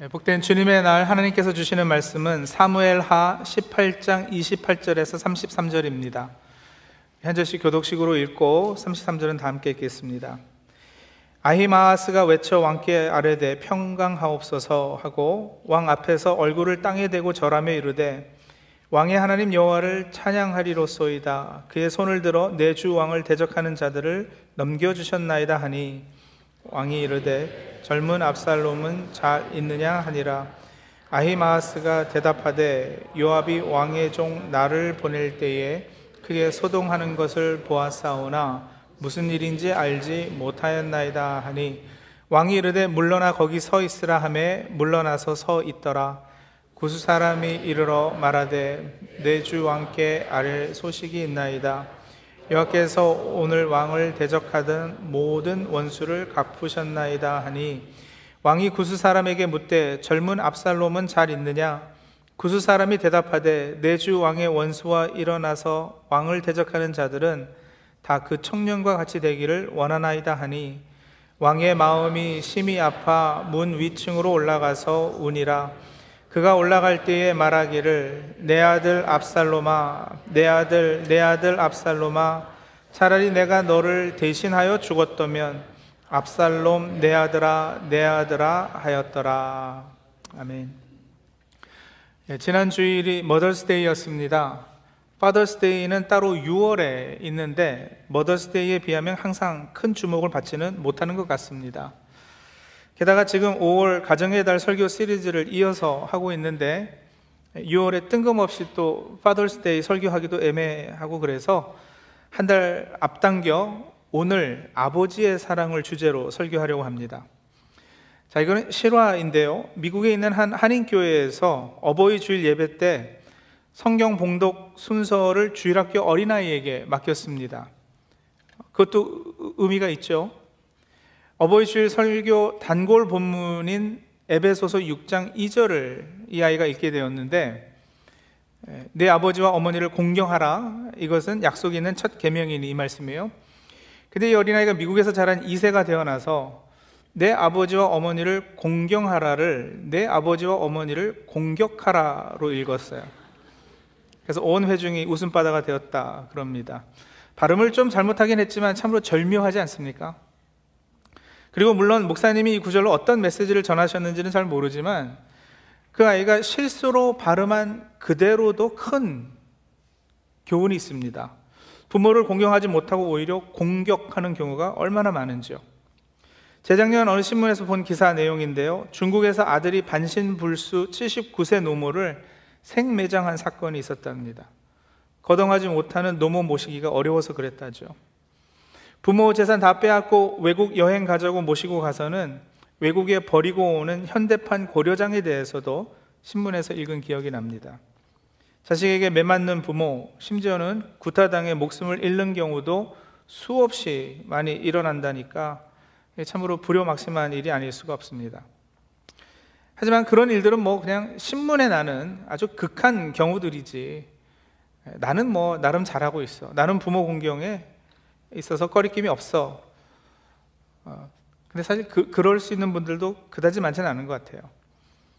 네, 복된 주님의 날 하나님께서 주시는 말씀은 사무엘하 18장 28절에서 33절입니다. 한 절씩 교독식으로 읽고 33절은 다 함께 읽겠습니다. 아히마아스가 외쳐 왕께 아뢰되 평강하옵소서 하고 왕 앞에서 얼굴을 땅에 대고 절하며 이르되 왕의 하나님 여호와를 찬양하리로소이다 그의 손을 들어 내 주 왕을 대적하는 자들을 넘겨 주셨나이다 하니 왕이 이르되 젊은 압살롬은 잘 있느냐 하니라. 아히마아스가 대답하되 요압이 왕의 종 나를 보낼 때에 크게 소동하는 것을 보았사오나 무슨 일인지 알지 못하였나이다 하니 왕이 이르되 물러나 거기 서 있으라 하매 물러나서 서 있더라. 구수 사람이 이르러 말하되 내 주 왕께 아랠 소식이 있나이다 여호와께서 오늘 왕을 대적하던 모든 원수를 갚으셨나이다 하니 왕이 구수 사람에게 묻되 젊은 압살롬은 잘 있느냐? 구수 사람이 대답하되 내 주 왕의 원수와 일어나서 왕을 대적하는 자들은 다 그 청년과 같이 되기를 원하나이다 하니 왕의 마음이 심히 아파 문 위층으로 올라가서 우니라 그가 올라갈 때에 말하기를 내 아들 압살롬아 내 아들 내 아들 압살롬아 차라리 내가 너를 대신하여 죽었다면 압살롬 내 아들아 내 아들아 하였더라. 아멘. 예, 지난 주일이 머더스데이였습니다. 파더스데이는 따로 6월에 있는데 Mother's Day에 비하면 항상 큰 주목을 받지는 못하는 것 같습니다 게다가 지금 5월 가정의 달 설교 시리즈를 이어서 하고 있는데 6월에 뜬금없이 또 Father's Day 설교하기도 애매하고 그래서 한 달 앞당겨 오늘 아버지의 사랑을 주제로 설교하려고 합니다. 자, 이거는 실화인데요. 미국에 있는 한 한인교회에서 어버이 주일 예배 때 성경 봉독 순서를 주일학교 어린아이에게 맡겼습니다. 그것도 의미가 있죠. 어버이 주일 설교 단골 본문인 에베소서 6장 2절을 이 아이가 읽게 되었는데 내 아버지와 어머니를 공경하라 이것은 약속이 있는 첫 계명이니 이 말씀이에요. 근데 이 어린아이가 미국에서 자란 2세가 되어나서 내 아버지와 어머니를 공경하라를 내 아버지와 어머니를 공격하라로 읽었어요. 그래서 온 회중이 웃음바다가 되었다 그럽니다. 발음을 좀 잘못하긴 했지만 참으로 절묘하지 않습니까? 그리고 물론 목사님이 이 구절로 어떤 메시지를 전하셨는지는 잘 모르지만 그 아이가 실수로 발음한 그대로도 큰 교훈이 있습니다. 부모를 공경하지 못하고 오히려 공격하는 경우가 얼마나 많은지요. 재작년 어느 신문에서 본 기사 내용인데요. 중국에서 아들이 반신불수 79세 노모를 생매장한 사건이 있었답니다. 거동하지 못하는 노모 모시기가 어려워서 그랬다죠. 부모 재산 다 빼앗고 외국 여행 가자고 모시고 가서는 외국에 버리고 오는 현대판 고려장에 대해서도 신문에서 읽은 기억이 납니다. 자식에게 매맞는 부모, 심지어는 구타당해 목숨을 잃는 경우도 수없이 많이 일어난다니까 참으로 불효막심한 일이 아닐 수가 없습니다. 하지만 그런 일들은 뭐 그냥 신문에 나는 아주 극한 경우들이지 나는 뭐 나름 잘하고 있어. 나는 부모 공경에 있어서 꺼리낌이 없어. 어, 근데 사실 그, 그럴 수 있는 분들도 그다지 많지는 않은 것 같아요.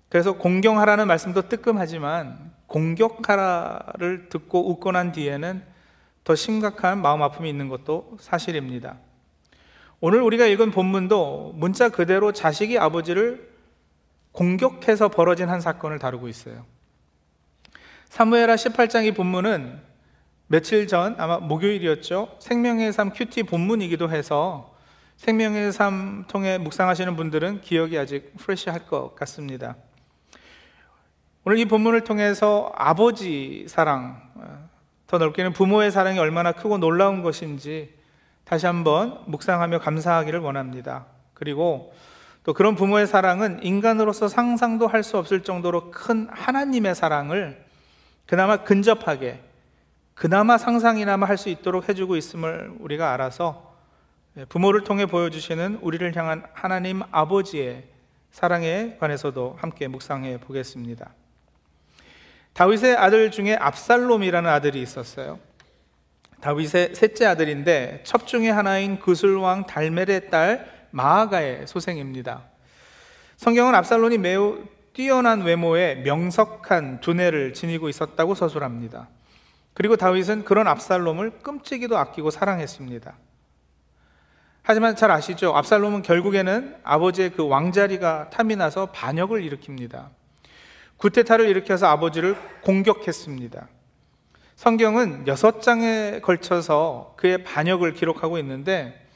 그래서 공경하라는 말씀도 뜨끔하지만 공격하라를 듣고 웃고 난 뒤에는 더 심각한 마음 아픔이 있는 것도 사실입니다. 오늘 우리가 읽은 본문도 문자 그대로 자식이 아버지를 공격해서 벌어진 한 사건을 다루고 있어요. 사무엘하 18장 이 본문은 며칠 전 아마 목요일이었죠. 생명의 삶 큐티 본문이기도 해서 생명의 삶 통해 묵상하시는 분들은 기억이 아직 프레시할 것 같습니다. 오늘 이 본문을 통해서 아버지 사랑, 더 넓게는 부모의 사랑이 얼마나 크고 놀라운 것인지 다시 한번 묵상하며 감사하기를 원합니다. 그리고 또 그런 부모의 사랑은 인간으로서 상상도 할 수 없을 정도로 큰 하나님의 사랑을 그나마 근접하게 그나마 상상이나마 할 수 있도록 해주고 있음을 우리가 알아서 예, 부모를 통해 보여주시는 우리를 향한 하나님 아버지의 사랑에 관해서도 함께 묵상해 보겠습니다. 다윗의 아들 중에 압살롬이라는 아들이 있었어요. 다윗의 셋째 아들인데 첩 중에 하나인 그술왕 달멜의 딸 마아가의 소생입니다. 성경은 압살롬이 매우 뛰어난 외모에 명석한 두뇌를 지니고 있었다고 서술합니다. 그리고 다윗은 그런 압살롬을 끔찍이도 아끼고 사랑했습니다. 하지만 잘 아시죠? 압살롬은 결국에는 아버지의 그 왕자리가 탐이 나서 반역을 일으킵니다. 구테타를 일으켜서 아버지를 공격했습니다. 성경은 여섯 장에 걸쳐서 그의 반역을 기록하고 있는데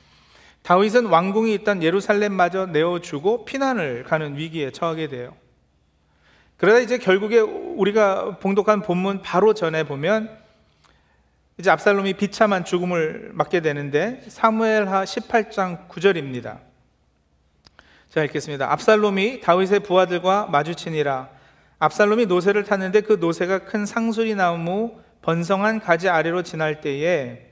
다윗은 왕궁이 있던 예루살렘마저 내어주고 피난을 가는 위기에 처하게 돼요. 그러다 이제 결국에 우리가 봉독한 본문 바로 전에 보면 이제 압살롬이 비참한 죽음을 맞게 되는데 사무엘하 18장 9절입니다. 자 읽겠습니다. 압살롬이 다윗의 부하들과 마주치니라 압살롬이 노새를 탔는데 그 노새가 큰 상수리 나무 번성한 가지 아래로 지날 때에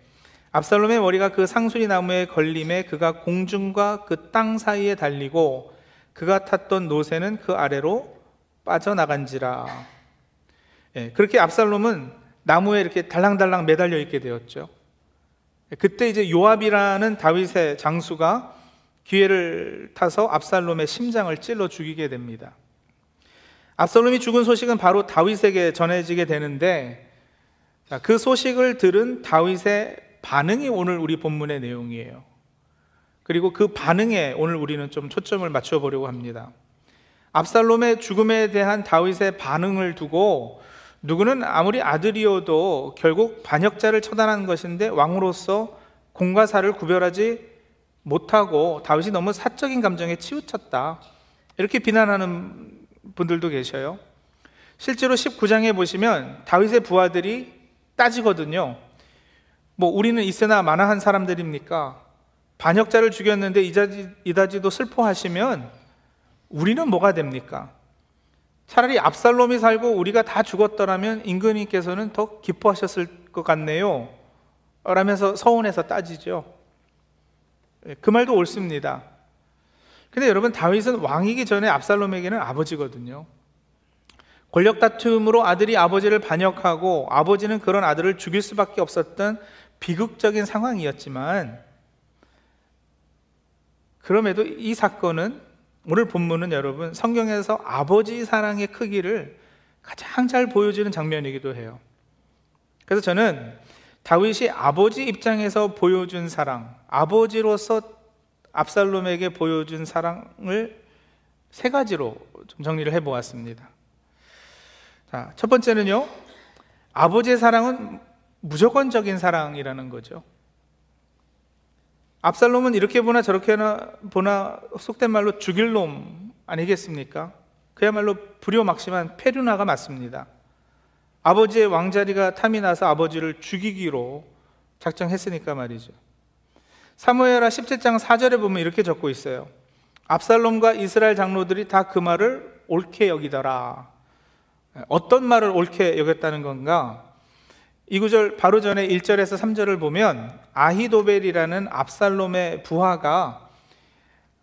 압살롬의 머리가 그 상수리 나무에 걸림에 그가 공중과 그 땅 사이에 달리고 그가 탔던 노새는 그 아래로 빠져나간지라. 예, 그렇게 압살롬은 나무에 이렇게 달랑달랑 매달려 있게 되었죠. 예, 그때 이제 요압이라는 다윗의 장수가 기회를 타서 압살롬의 심장을 찔러 죽이게 됩니다. 압살롬이 죽은 소식은 바로 다윗에게 전해지게 되는데 그 소식을 들은 다윗의 반응이 오늘 우리 본문의 내용이에요. 그리고 그 반응에 오늘 우리는 좀 초점을 맞춰 보려고 합니다. 압살롬의 죽음에 대한 다윗의 반응을 두고 누구는 아무리 아들이어도 결국 반역자를 처단한 것인데 왕으로서 공과 사를 구별하지 못하고 다윗이 너무 사적인 감정에 치우쳤다. 이렇게 비난하는 분들도 계셔요. 실제로 19장에 보시면 다윗의 부하들이 따지거든요. 뭐 우리는 이세나 마나한 사람들입니까? 반역자를 죽였는데 이다지, 이다지도 슬퍼하시면 우리는 뭐가 됩니까? 차라리 압살롬이 살고 우리가 다 죽었더라면 임금님께서는 더 기뻐하셨을 것 같네요. 라면서 서운해서 따지죠. 예, 그 말도 옳습니다. 근데 여러분 다윗은 왕이기 전에 압살롬에게는 아버지거든요. 권력 다툼으로 아들이 아버지를 반역하고 아버지는 그런 아들을 죽일 수밖에 없었던 비극적인 상황이었지만 그럼에도 이 사건은 오늘 본문은 여러분 성경에서 아버지 사랑의 크기를 가장 잘 보여주는 장면이기도 해요. 그래서 저는 다윗이 아버지 입장에서 보여준 사랑, 아버지로서 압살롬에게 보여준 사랑을 세 가지로 좀 정리를 해 보았습니다. 자, 첫 번째는요. 아버지의 사랑은 무조건적인 사랑이라는 거죠. 압살롬은 이렇게 보나 저렇게 보나 속된 말로 죽일 놈 아니겠습니까? 그야말로 불효막심한 페류나가 맞습니다. 아버지의 왕자리가 탐이 나서 아버지를 죽이기로 작정했으니까 말이죠. 사무엘하 17장 4절에 보면 이렇게 적고 있어요. 압살롬과 이스라엘 장로들이 다 그 말을 옳게 여기더라. 어떤 말을 옳게 여겼다는 건가? 이 구절 바로 전에 1절에서 3절을 보면 아히도벨이라는 압살롬의 부하가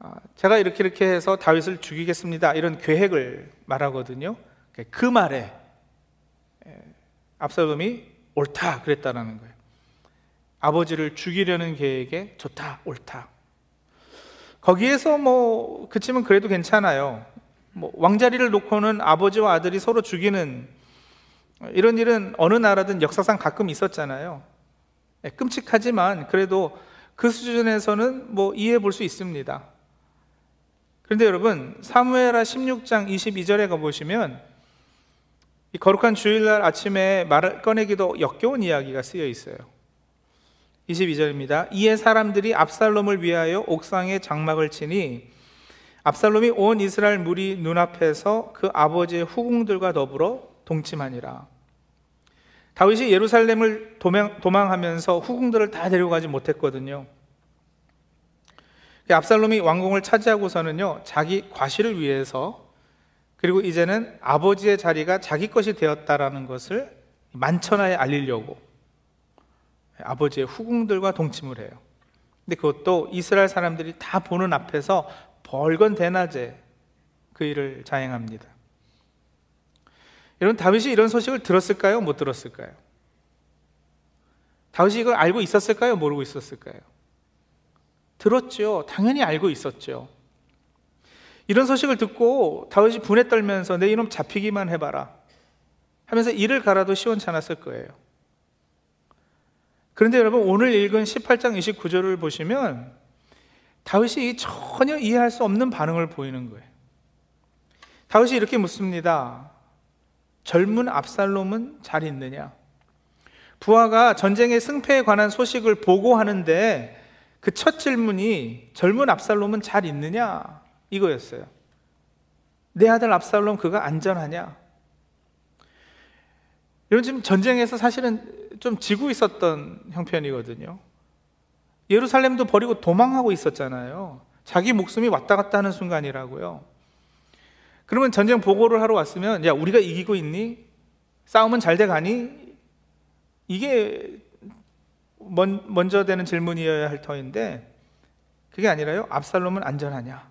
아, 제가 이렇게 이렇게 해서 다윗을 죽이겠습니다. 이런 계획을 말하거든요. 그 말에 압살롬이 옳다 그랬다라는 거예요. 아버지를 죽이려는 계획에 좋다, 옳다. 거기에서 뭐 그치면 그래도 괜찮아요. 뭐 왕자리를 놓고는 아버지와 아들이 서로 죽이는 이런 일은 어느 나라든 역사상 가끔 있었잖아요. 예, 끔찍하지만 그래도 그 수준에서는 뭐 이해해 볼 수 있습니다. 그런데 여러분, 사무엘하 16장 22절에 가보시면 이 거룩한 주일날 아침에 말을 꺼내기도 역겨운 이야기가 쓰여 있어요. 22절입니다. 이에 사람들이 압살롬을 위하여 옥상에 장막을 치니 압살롬이 온 이스라엘 무리 눈앞에서 그 아버지의 후궁들과 더불어 동침하니라. 다윗이 예루살렘을 도망, 도망하면서 후궁들을 다 데려가지 못했거든요. 압살롬이 왕궁을 차지하고서는요, 자기 과실을 위해서 그리고 이제는 아버지의 자리가 자기 것이 되었다라는 것을 만천하에 알리려고 아버지의 후궁들과 동침을 해요. 근데 그것도 이스라엘 사람들이 다 보는 앞에서 벌건 대낮에 그 일을 자행합니다. 여러분 다윗이 이런 소식을 들었을까요? 못 들었을까요? 다윗이 이걸 알고 있었을까요? 모르고 있었을까요? 들었죠. 당연히 알고 있었죠. 이런 소식을 듣고 다윗이 분에 떨면서 내 이놈 잡히기만 해봐라 하면서 이를 갈아도 시원찮았을 거예요. 그런데 여러분 오늘 읽은 18장 29절을 보시면 다윗이 전혀 이해할 수 없는 반응을 보이는 거예요. 다윗이 이렇게 묻습니다. 젊은 압살롬은 잘 있느냐? 부하가 전쟁의 승패에 관한 소식을 보고하는데 그 첫 질문이 젊은 압살롬은 잘 있느냐? 이거였어요. 내 아들 압살롬 그가 안전하냐? 여러분 지금 전쟁에서 사실은 좀 지고 있었던 형편이거든요. 예루살렘도 버리고 도망하고 있었잖아요. 자기 목숨이 왔다 갔다 하는 순간이라고요. 그러면 전쟁 보고를 하러 왔으면 야 우리가 이기고 있니? 싸움은 잘 돼 가니? 이게 먼, 먼저 되는 질문이어야 할 터인데 그게 아니라요. 압살롬은 안전하냐?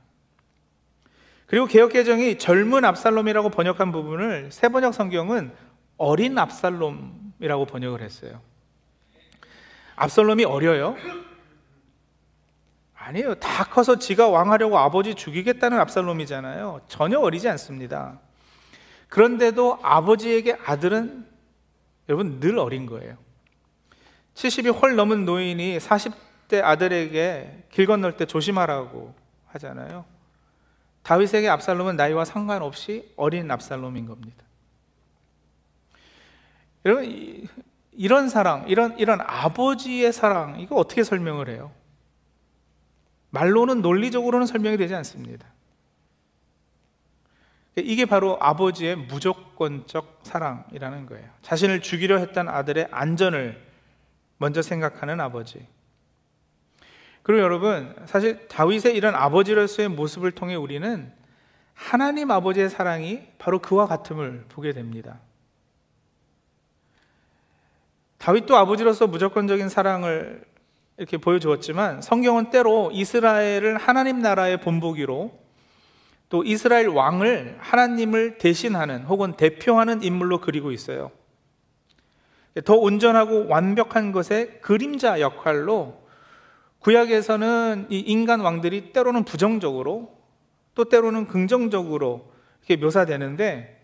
그리고 개혁 개정이 젊은 압살롬이라고 번역한 부분을 새 번역 성경은 어린 압살롬이라고 번역을 했어요. 압살롬이 어려요? 아니에요. 다 커서 지가 왕하려고 아버지 죽이겠다는 압살롬이잖아요. 전혀 어리지 않습니다. 그런데도 아버지에게 아들은 여러분 늘 어린 거예요. 70이 훨 넘은 노인이 40대 아들에게 길 건널 때 조심하라고 하잖아요. 다윗에게 압살롬은 나이와 상관없이 어린 압살롬인 겁니다. 여러분 이런 사랑, 이런 이런 아버지의 사랑 이거 어떻게 설명을 해요? 말로는 논리적으로는 설명이 되지 않습니다. 이게 바로 아버지의 무조건적 사랑이라는 거예요. 자신을 죽이려 했던 아들의 안전을 먼저 생각하는 아버지. 그리고 여러분, 사실 다윗의 이런 아버지로서의 모습을 통해 우리는 하나님 아버지의 사랑이 바로 그와 같음을 보게 됩니다. 다윗도 아버지로서 무조건적인 사랑을 이렇게 보여주었지만 성경은 때로 이스라엘을 하나님 나라의 본보기로 또 이스라엘 왕을 하나님을 대신하는 혹은 대표하는 인물로 그리고 있어요. 더 온전하고 완벽한 것의 그림자 역할로 구약에서는 이 인간 왕들이 때로는 부정적으로 또 때로는 긍정적으로 이렇게 묘사되는데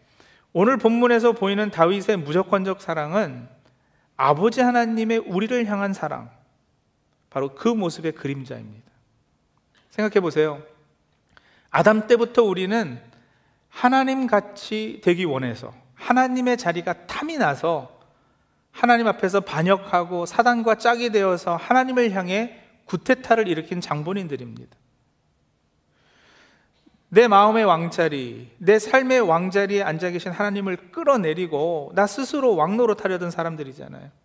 오늘 본문에서 보이는 다윗의 무조건적 사랑은 아버지 하나님의 우리를 향한 사랑, 바로 그 모습의 그림자입니다. 생각해 보세요. 아담 때부터 우리는 하나님 같이 되기 원해서 하나님의 자리가 탐이 나서 하나님 앞에서 반역하고 사단과 짝이 되어서 하나님을 향해 구테타를 일으킨 장본인들입니다. 내 마음의 왕자리, 내 삶의 왕자리에 앉아 계신 하나님을 끌어내리고 나 스스로 왕노로 타려던 사람들이잖아요.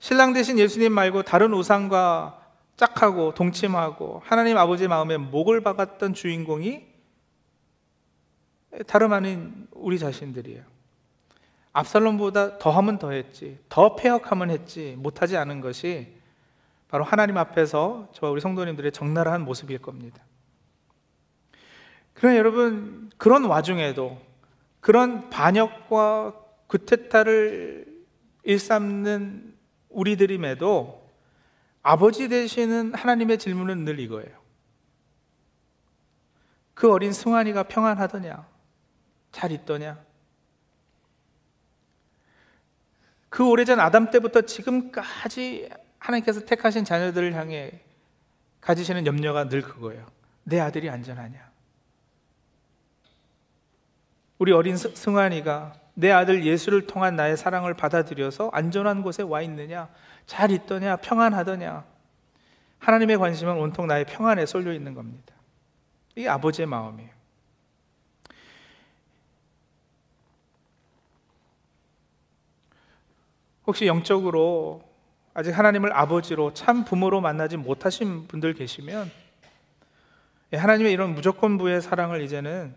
신랑 대신 예수님 말고 다른 우상과 짝하고 동침하고 하나님 아버지 마음에 목을 박았던 주인공이 다름 아닌 우리 자신들이에요. 압살롬보다 더하면 더했지, 더 폐역하면 했지 못하지 않은 것이 바로 하나님 앞에서 저와 우리 성도님들의 적나라한 모습일 겁니다. 그러나 여러분 그런 와중에도 그런 반역과 구테타를 일삼는 우리들임에도 아버지 되시는 하나님의 질문은 늘 이거예요. 그 어린 승환이가 평안하더냐? 잘 있더냐? 그 오래전 아담 때부터 지금까지 하나님께서 택하신 자녀들을 향해 가지시는 염려가 늘 그거예요. 내 아들이 안전하냐? 우리 어린 승환이가 내 아들 예수를 통한 나의 사랑을 받아들여서 안전한 곳에 와 있느냐? 잘 있더냐? 평안하더냐? 하나님의 관심은 온통 나의 평안에 쏠려 있는 겁니다. 이게 아버지의 마음이에요. 혹시 영적으로 아직 하나님을 아버지로 참 부모로 만나지 못하신 분들 계시면 예, 하나님의 이런 무조건부의 사랑을 이제는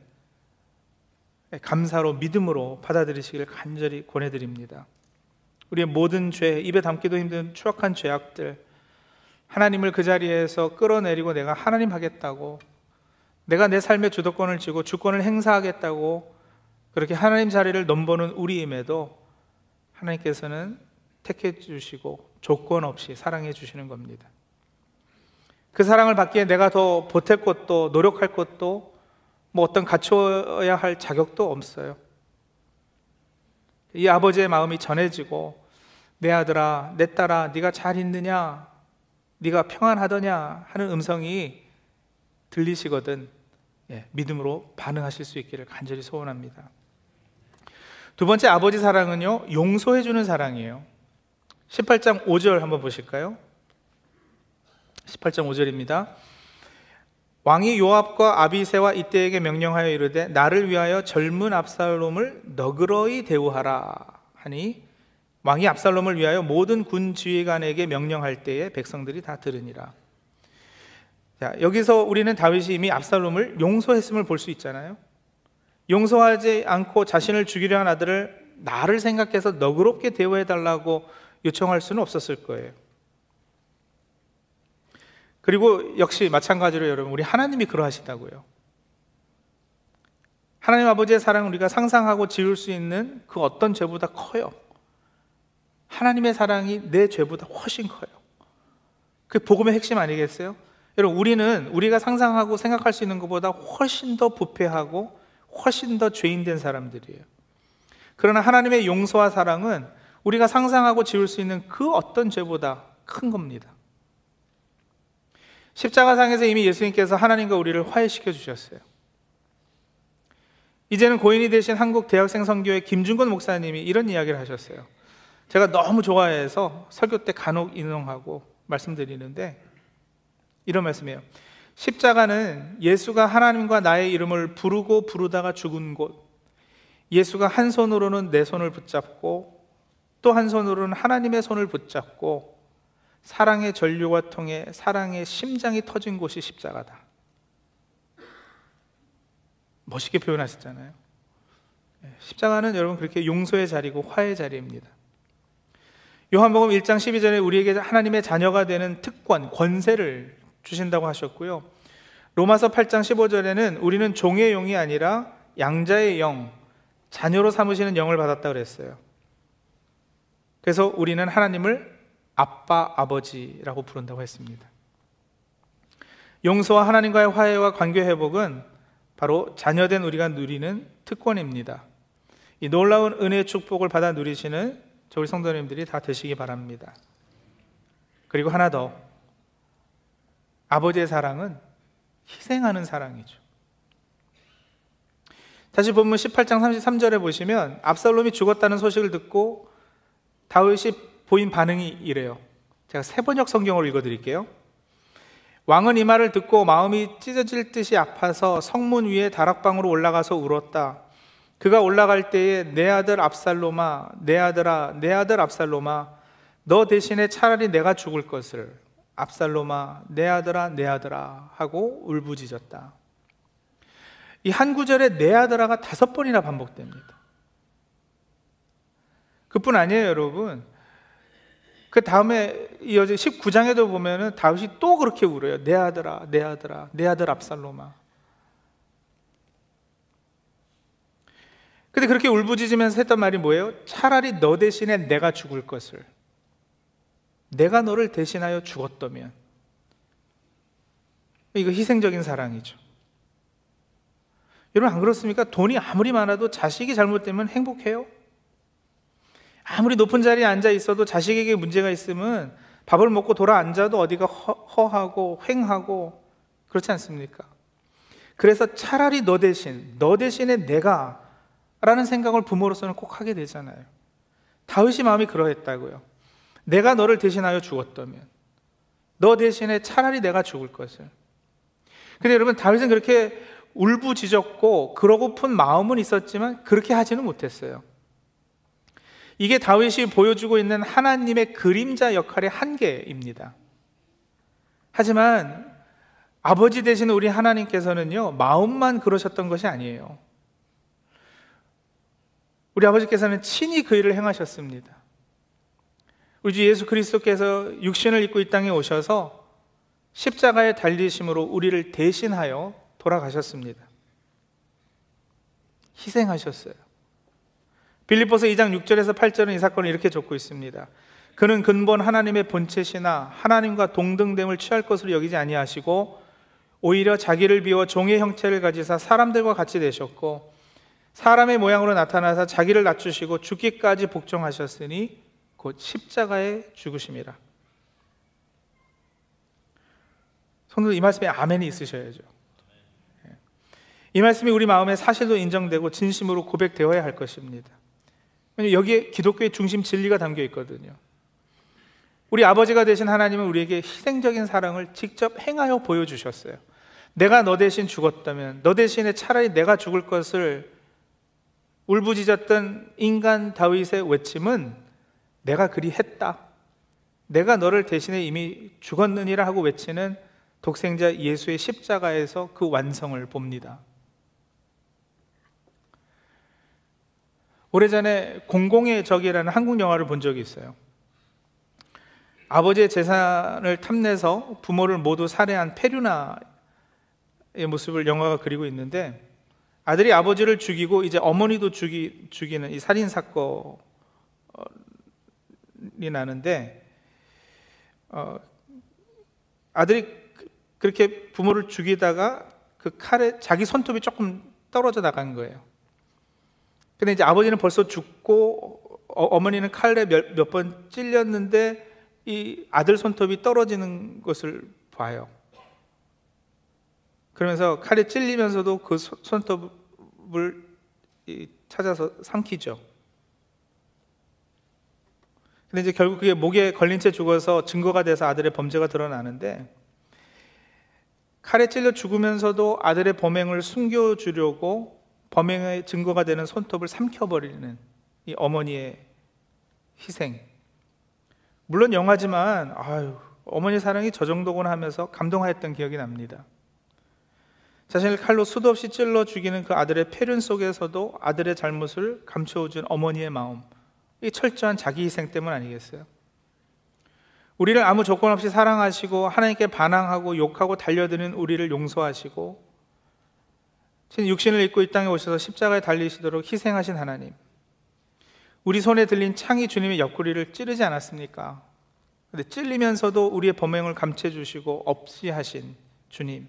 감사로 믿음으로 받아들이시기를 간절히 권해드립니다. 우리의 모든 죄, 입에 담기도 힘든 추악한 죄악들, 하나님을 그 자리에서 끌어내리고 내가 하나님 하겠다고, 내가 내 삶의 주도권을 쥐고 주권을 행사하겠다고 그렇게 하나님 자리를 넘보는 우리임에도 하나님께서는 택해 주시고 조건 없이 사랑해 주시는 겁니다. 그 사랑을 받기에 내가 더 보탤 것도 노력할 것도 뭐 어떤 갖춰야 할 자격도 없어요. 이 아버지의 마음이 전해지고 내 아들아, 내 딸아, 네가 잘 있느냐? 네가 평안하더냐? 하는 음성이 들리시거든 예, 믿음으로 반응하실 수 있기를 간절히 소원합니다. 두 번째 아버지 사랑은요, 용서해 주는 사랑이에요. 18장 5절 한번 보실까요? 18장 5절입니다. 왕이 요압과 아비세와 이때에게 명령하여 이르되 나를 위하여 젊은 압살롬을 너그러이 대우하라 하니 왕이 압살롬을 위하여 모든 군 지휘관에게 명령할 때에 백성들이 다 들으니라. 자, 여기서 우리는 다윗이 이미 압살롬을 용서했음을 볼 수 있잖아요. 용서하지 않고 자신을 죽이려 한 아들을 나를 생각해서 너그럽게 대우해 달라고 요청할 수는 없었을 거예요. 그리고 역시 마찬가지로 여러분, 우리 하나님이 그러하시다고요. 하나님 아버지의 사랑은 우리가 상상하고 지을 수 있는 그 어떤 죄보다 커요. 하나님의 사랑이 내 죄보다 훨씬 커요. 그 복음의 핵심 아니겠어요? 여러분, 우리는 우리가 상상하고 생각할 수 있는 것보다 훨씬 더 부패하고 훨씬 더 죄인된 사람들이에요. 그러나 하나님의 용서와 사랑은 우리가 상상하고 지을 수 있는 그 어떤 죄보다 큰 겁니다. 십자가상에서 이미 예수님께서 하나님과 우리를 화해시켜 주셨어요. 이제는 고인이 되신 한국 대학생 선교회 김준건 목사님이 이런 이야기를 하셨어요. 제가 너무 좋아해서 설교 때 간혹 인용하고 말씀드리는데 이런 말씀이에요. 십자가는 예수가 하나님과 나의 이름을 부르고 부르다가 죽은 곳. 예수가 한 손으로는 내 손을 붙잡고 또 한 손으로는 하나님의 손을 붙잡고 사랑의 전류가 통해 사랑의 심장이 터진 곳이 십자가다. 멋있게 표현하셨잖아요. 예, 십자가는 여러분 그렇게 용서의 자리고 화해의 자리입니다. 요한복음 1장 12절에 우리에게 하나님의 자녀가 되는 특권, 권세를 주신다고 하셨고요. 로마서 8장 15절에는 우리는 종의 영이 아니라 양자의 영, 자녀로 삼으시는 영을 받았다 그랬어요. 그래서 우리는 하나님을 아빠, 아버지라고 부른다고 했습니다. 용서와 하나님과의 화해와 관계 회복은 바로 자녀된 우리가 누리는 특권입니다. 이 놀라운 은혜의 축복을 받아 누리시는 저희 성도님들이 다 되시기 바랍니다. 그리고 하나 더. 아버지의 사랑은 희생하는 사랑이죠. 다시 본문 18장 33절에 보시면 압살롬이 죽었다는 소식을 듣고 다윗이 보인 반응이 이래요. 제가 세 번역 성경을 읽어 드릴게요. 왕은 이 말을 듣고 마음이 찢어질 듯이 아파서 성문 위에 다락방으로 올라가서 울었다. 그가 올라갈 때에 내 아들 압살롬아, 내 아들아, 내 아들 압살롬아, 너 대신에 차라리 내가 죽을 것을 압살롬아, 내 아들아, 내 아들아 하고 울부짖었다. 이 한 구절에 내 아들아가 다섯 번이나 반복됩니다. 그뿐 아니에요, 여러분. 그 다음에 이어진 19장에도 보면은 다윗이 또 그렇게 울어요. 내 아들아, 내 아들아, 내 아들 압살롬아. 근데 그렇게 울부짖으면서 했던 말이 뭐예요? 차라리 너 대신에 내가 죽을 것을. 내가 너를 대신하여 죽었다면. 이거 희생적인 사랑이죠. 여러분 안 그렇습니까? 돈이 아무리 많아도 자식이 잘못되면 행복해요? 아무리 높은 자리에 앉아 있어도 자식에게 문제가 있으면 밥을 먹고 돌아 앉아도 어디가 허, 하고 횡하고 그렇지 않습니까? 그래서 차라리 너 대신, 너 대신에 내가 라는 생각을 부모로서는 꼭 하게 되잖아요. 다윗이 마음이 그러했다고요. 내가 너를 대신하여 죽었다면, 너 대신에 차라리 내가 죽을 것을. 근데 여러분, 다윗은 그렇게 울부짖었고, 그러고픈 마음은 있었지만, 그렇게 하지는 못했어요. 이게 다윗이 보여주고 있는 하나님의 그림자 역할의 한계입니다. 하지만 아버지 되신 우리 하나님께서는요, 마음만 그러셨던 것이 아니에요. 우리 아버지께서는 친히 그 일을 행하셨습니다. 우리 주 예수 그리스도께서 육신을 입고 이 땅에 오셔서 십자가에 달리심으로 우리를 대신하여 돌아가셨습니다. 희생하셨어요. 빌립보서 2장 6절에서 8절은 이 사건을 이렇게 적고 있습니다. 그는 근본 하나님의 본체시나 하나님과 동등됨을 취할 것으로 여기지 아니하시고 오히려 자기를 비워 종의 형체를 가지사 사람들과 같이 되셨고 사람의 모양으로 나타나사 자기를 낮추시고 죽기까지 복종하셨으니 곧 십자가에 죽으심이라. 성도들 이 말씀에 아멘이 있으셔야죠. 이 말씀이 우리 마음에 사실로 인정되고 진심으로 고백되어야 할 것입니다. 여기에 기독교의 중심 진리가 담겨 있거든요. 우리 아버지가 되신 하나님은 우리에게 희생적인 사랑을 직접 행하여 보여주셨어요. 내가 너 대신 죽었다면, 너 대신에 차라리 내가 죽을 것을 울부짖었던 인간 다윗의 외침은 내가 그리 했다. 내가 너를 대신에 이미 죽었느니라 하고 외치는 독생자 예수의 십자가에서 그 완성을 봅니다. 오래전에 공공의 적이라는 한국 영화를 본 적이 있어요. 아버지의 재산을 탐내서 부모를 모두 살해한 페류나의 모습을 영화가 그리고 있는데 아들이 아버지를 죽이고 이제 어머니도 죽이, 죽이는 이 살인 사건이 나는데 어, 아들이 그, 그렇게 부모를 죽이다가 그 칼에 자기 손톱이 조금 떨어져 나간 거예요. 근데 이제 아버지는 벌써 죽고 어, 머니는 칼에 몇 번 찔렸는데 이 아들 손톱이 떨어지는 것을 봐요. 그러면서 칼에 찔리면서도 그 손톱을 찾아서 삼키죠. 근데 이제 결국 그게 목에 걸린 채 죽어서 증거가 돼서 아들의 범죄가 드러나는데 칼에 찔려 죽으면서도 아들의 범행을 숨겨주려고 범행의 증거가 되는 손톱을 삼켜버리는 이 어머니의 희생. 물론 영화지만 아유, 어머니 사랑이 저 정도구나 하면서 감동하였던 기억이 납니다. 자신을 칼로 수도 없이 찔러 죽이는 그 아들의 폐륜 속에서도 아들의 잘못을 감춰준 어머니의 마음, 이 철저한 자기 희생 때문 아니겠어요? 우리를 아무 조건 없이 사랑하시고 하나님께 반항하고 욕하고 달려드는 우리를 용서하시고 육신을 입고 이 땅에 오셔서 십자가에 달리시도록 희생하신 하나님. 우리 손에 들린 창이 주님의 옆구리를 찌르지 않았습니까? 근데 찔리면서도 우리의 범행을 감춰 주시고 없이 하신 주님.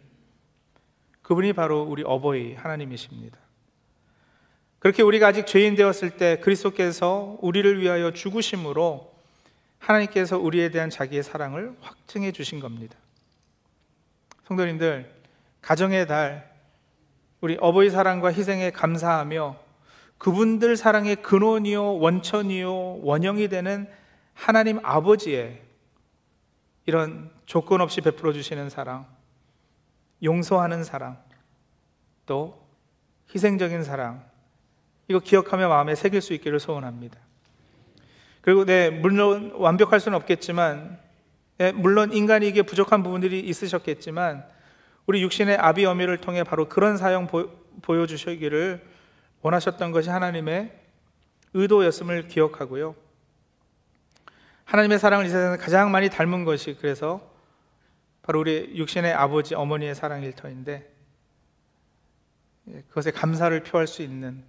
그분이 바로 우리 어버이 하나님이십니다. 그렇게 우리가 아직 죄인 되었을 때 그리스도께서 우리를 위하여 죽으심으로 하나님께서 우리에 대한 자기의 사랑을 확증해 주신 겁니다. 성도님들, 가정의 달, 우리 어버이 사랑과 희생에 감사하며 그분들 사랑의 근원이요, 원천이요, 원형이 되는 하나님 아버지의 이런 조건 없이 베풀어 주시는 사랑, 용서하는 사랑, 또 희생적인 사랑, 이거 기억하며 마음에 새길 수 있기를 소원합니다. 그리고 네, 물론 완벽할 수는 없겠지만, 네, 물론 인간이기에 부족한 부분들이 있으셨겠지만, 우리 육신의 아비 어미를 통해 바로 그런 사용 보, 보여 주시기를 원하셨던 것이 하나님의 의도였음을 기억하고요. 하나님의 사랑을 이 세상에 가장 많이 닮은 것이 그래서 바로 우리 육신의 아버지, 어머니의 사랑일 터인데 예, 그것에 감사를 표할 수 있는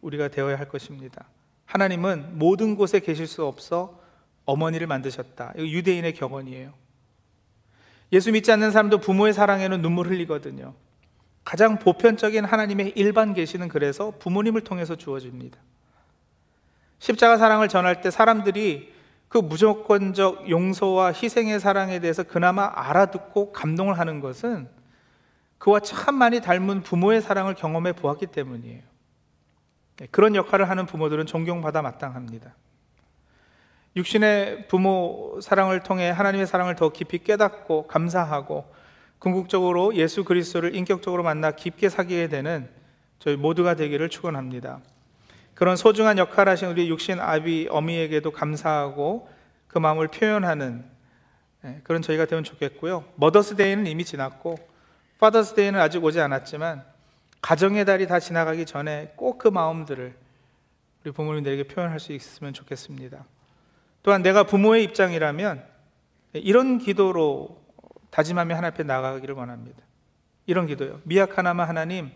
우리가 되어야 할 것입니다. 하나님은 모든 곳에 계실 수 없어 어머니를 만드셨다. 이거 유대인의 격언이에요. 예수 믿지 않는 사람도 부모의 사랑에는 눈물 흘리거든요. 가장 보편적인 하나님의 일반 계시는 그래서 부모님을 통해서 주어집니다. 십자가 사랑을 전할 때 사람들이 그 무조건적 용서와 희생의 사랑에 대해서 그나마 알아듣고 감동을 하는 것은 그와 참 많이 닮은 부모의 사랑을 경험해 보았기 때문이에요. 네, 그런 역할을 하는 부모들은 존경받아 마땅합니다. 육신의 부모 사랑을 통해 하나님의 사랑을 더 깊이 깨닫고 감사하고 궁극적으로 예수 그리스도를 인격적으로 만나 깊게 사귀게 되는 저희 모두가 되기를 축원합니다. 그런 소중한 역할 하신 우리 육신 아비 어미에게도 감사하고 그 마음을 표현하는 예, 그런 저희가 되면 좋겠고요. 머더스 데이는 이미 지났고 파더스 데이는 아직 오지 않았지만 가정의 달이 다 지나가기 전에 꼭 그 마음들을 우리 부모님들에게 표현할 수 있으면 좋겠습니다. 또한 내가 부모의 입장이라면 이런 기도로 다짐하며 하나님 앞에 나가기를 원합니다. 이런 기도요. 미약하나마 하나님,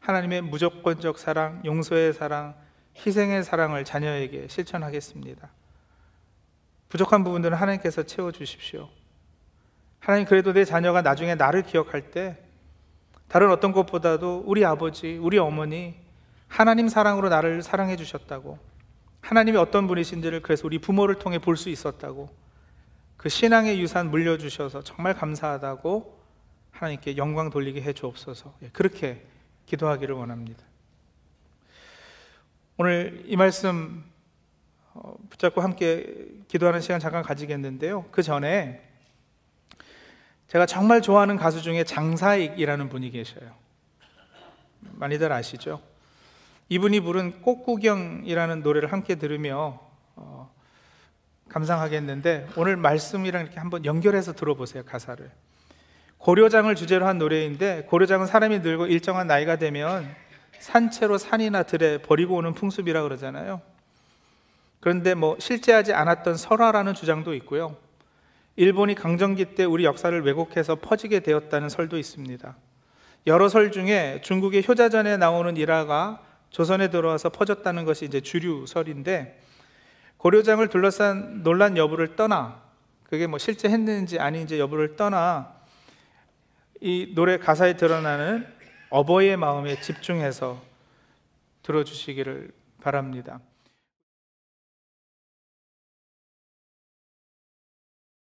하나님의 무조건적 사랑, 용서의 사랑, 희생의 사랑을 자녀에게 실천하겠습니다. 부족한 부분들은 하나님께서 채워 주십시오. 하나님 그래도 내 자녀가 나중에 나를 기억할 때 다른 어떤 것보다도 우리 아버지, 우리 어머니 하나님 사랑으로 나를 사랑해 주셨다고 하나님이 어떤 분이신지를 그래서 우리 부모를 통해 볼 수 있었다고 그 신앙의 유산 물려주셔서 정말 감사하다고 하나님께 영광 돌리게 해 주옵소서 예, 그렇게 기도하기를 원합니다. 오늘 이 말씀 어, 붙잡고 함께 기도하는 시간 잠깐 가지겠는데요. 그 전에 제가 정말 좋아하는 가수 중에 장사익이라는 분이 계셔요. 많이들 아시죠? 이분이 부른 꽃구경이라는 노래를 함께 들으며 어, 감상하겠는데 오늘 말씀이랑 이렇게 한번 연결해서 들어보세요 가사를. 고려장을 주제로 한 노래인데 고려장은 사람이 늙고 일정한 나이가 되면 산채로 산이나 들에 버리고 오는 풍습이라 그러잖아요. 그런데 뭐 실제하지 않았던 설화라는 주장도 있고요. 일본이 강점기 때 우리 역사를 왜곡해서 퍼지게 되었다는 설도 있습니다. 여러 설 중에 중국의 효자전에 나오는 일화가 조선에 들어와서 퍼졌다는 것이 이제 주류 설인데 고려장을 둘러싼 논란 여부를 떠나 그게 뭐 실제 했는지 아닌지 여부를 떠나 이 노래 가사에 드러나는 어버이의 마음에 집중해서 들어주시기를 바랍니다.